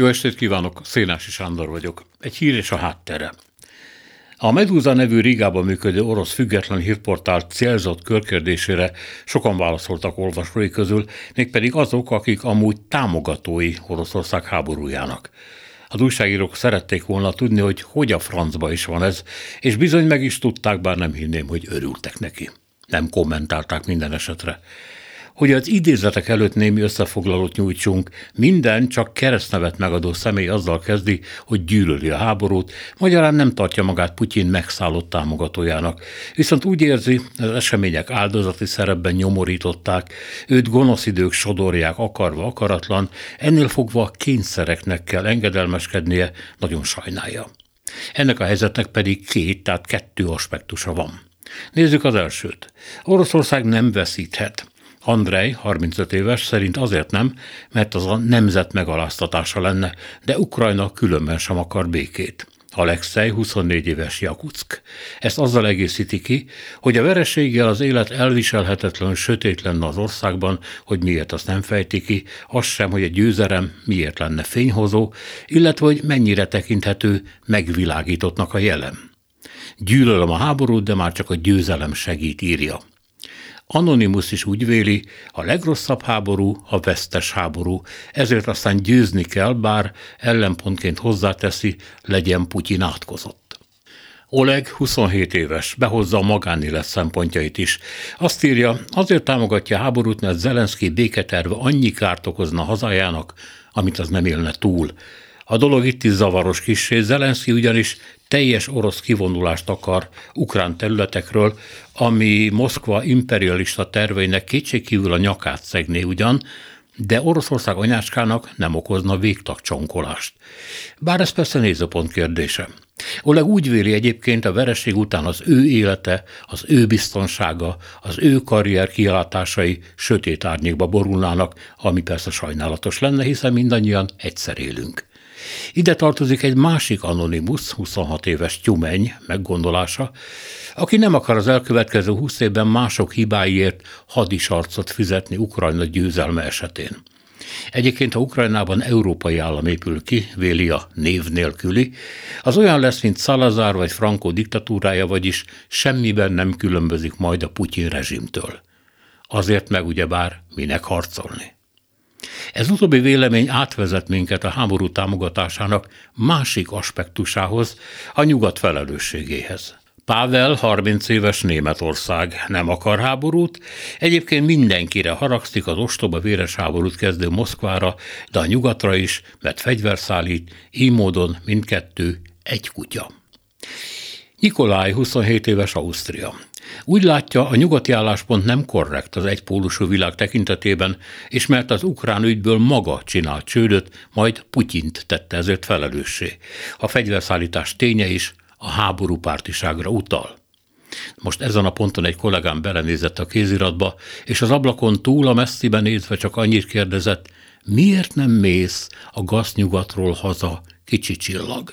Jó estét kívánok, Szénási Sándor vagyok. Egy hír és a háttere. A Medúza nevű Rigában működő orosz független hírportál célzott körkérdésére sokan válaszoltak olvasói közül, mégpedig azok, akik amúgy támogatói Oroszország háborújának. Az újságírók szerették volna tudni, hogy hogy a francba is van ez, és bizony meg is tudták, bár nem hinném, hogy örültek neki. Nem kommentálták minden esetre hogy az idézetek előtt némi összefoglalót nyújtsunk, minden csak keresztnevet megadó személy azzal kezdi, hogy gyűlöli a háborút, magyarán nem tartja magát Putyin megszállott támogatójának. Viszont úgy érzi, az események áldozati szerepben nyomorították, őt gonosz idők sodorják akarva akaratlan, ennél fogva kényszereknek kell engedelmeskednie, nagyon sajnálja. Ennek a helyzetnek pedig két, tehát kettő aspektusa van. Nézzük az elsőt. Oroszország nem veszíthet. Andrei, 35 éves, szerint azért nem, mert az a nemzet megaláztatása lenne, de Ukrajna különben sem akar békét. Alexei 24 éves Jakuck. Ezt azzal egészíti ki, hogy a vereséggel az élet elviselhetetlen sötét lenne az országban, hogy miért azt nem fejti ki, az sem, hogy egy győzelem miért lenne fényhozó, illetve hogy mennyire tekinthető megvilágítottnak a jelen. Gyűlölöm a háborút, de már csak a győzelem segít, írja. Anonymous is úgy véli, a legrosszabb háború a vesztes háború, ezért aztán győzni kell, bár ellenpontként hozzáteszi, legyen Putyin átkozott. Oleg 27 éves, behozza a magánélet szempontjait is. Azt írja, azért támogatja a háborút, mert Zelenszky béketerve annyi kárt okozna hazájának, amit az nem élne túl. A dolog itt is zavaros kissé, Zelenszky ugyanis teljes orosz kivonulást akar ukrán területekről, ami Moszkva imperialista terveinek kétségkívül a nyakát szegné ugyan, de Oroszország anyáskának nem okozna végtagcsonkolást. Bár ez persze nézőpont kérdése. Oleg úgy véli egyébként a vereség után az ő élete, az ő biztonsága, az ő karrier kiáltásai sötét árnyékba borulnának, ami persze sajnálatos lenne, hiszen mindannyian egyszer élünk. Ide tartozik egy másik anonimus, 26 éves tyumeny meggondolása, aki nem akar az elkövetkező 20 évben mások hibáiért hadisarcot fizetni Ukrajna győzelme esetén. Egyébként, ha Ukrajnában európai állam épül ki, véli a név nélküli, az olyan lesz, mint Salazar vagy Franco diktatúrája, vagyis semmiben nem különbözik majd a Putyin rezsimtől. Azért meg ugyebár minek harcolni. Ez utóbbi vélemény átvezet minket a háború támogatásának másik aspektusához, a nyugat felelősségéhez. Pável 30 éves Németország nem akar háborút, egyébként mindenkire haragszik az ostoba véres háborút kezdő Moszkvára, de a nyugatra is, mert fegyverszállít, így módon mindkettő egy kutya. Nikolaj 27 éves Ausztria. Úgy látja, a nyugati álláspont nem korrekt az egypólusú világ tekintetében, és mert az ukrán ügyből maga csinált csődöt, majd Putyint tette ezért felelőssé. A fegyverszállítás ténye is a háború pártiságra utal. Most ezen a ponton egy kollégám belenézett a kéziratba, és az ablakon túl a messziben nézve csak annyit kérdezett, miért nem mész a gaznyugatról haza, kicsi csillag?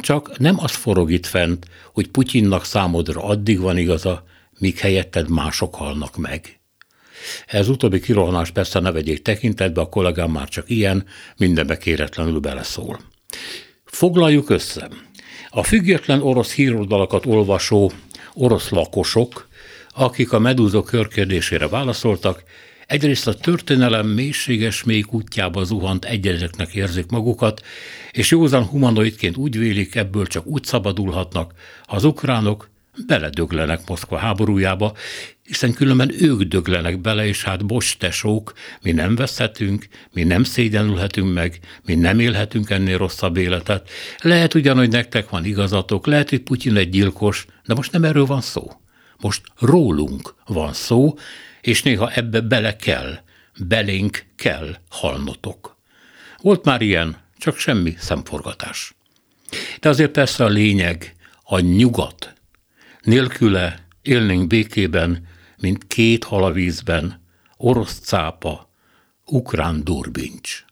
Csak nem az forog itt fent, hogy Putyinnak számodra addig van igaza, míg helyetted mások halnak meg. Ez utóbbi kirohanás persze ne vegyék tekintetbe, a kollégám már csak ilyen, mindenbe kéretlenül beleszól. Foglaljuk össze. A független orosz híroldalakat olvasó orosz lakosok, akik a medúzok körkérdésére válaszoltak, Egyrészt a történelem mélységes mély útjába zuhant egyedeknek érzik magukat, és józan humanoidként úgy vélik, ebből csak úgy szabadulhatnak, ha az ukránok beledöglenek Moszkva háborújába, hiszen különben ők döglenek bele, és hát bocs tesók, mi nem veszhetünk, mi nem szégyenülhetünk meg, mi nem élhetünk ennél rosszabb életet. Lehet ugyan, hogy nektek van igazatok, lehet, hogy Putyin egy gyilkos, de most nem erről van szó. Most rólunk van szó, és néha ebbe bele kell, belénk kell halnotok. Volt már ilyen, csak semmi szemforgatás. De azért persze a lényeg, a nyugat. Nélküle élnénk békében, mint két hal a vízben, orosz cápa, ukrán durbincs.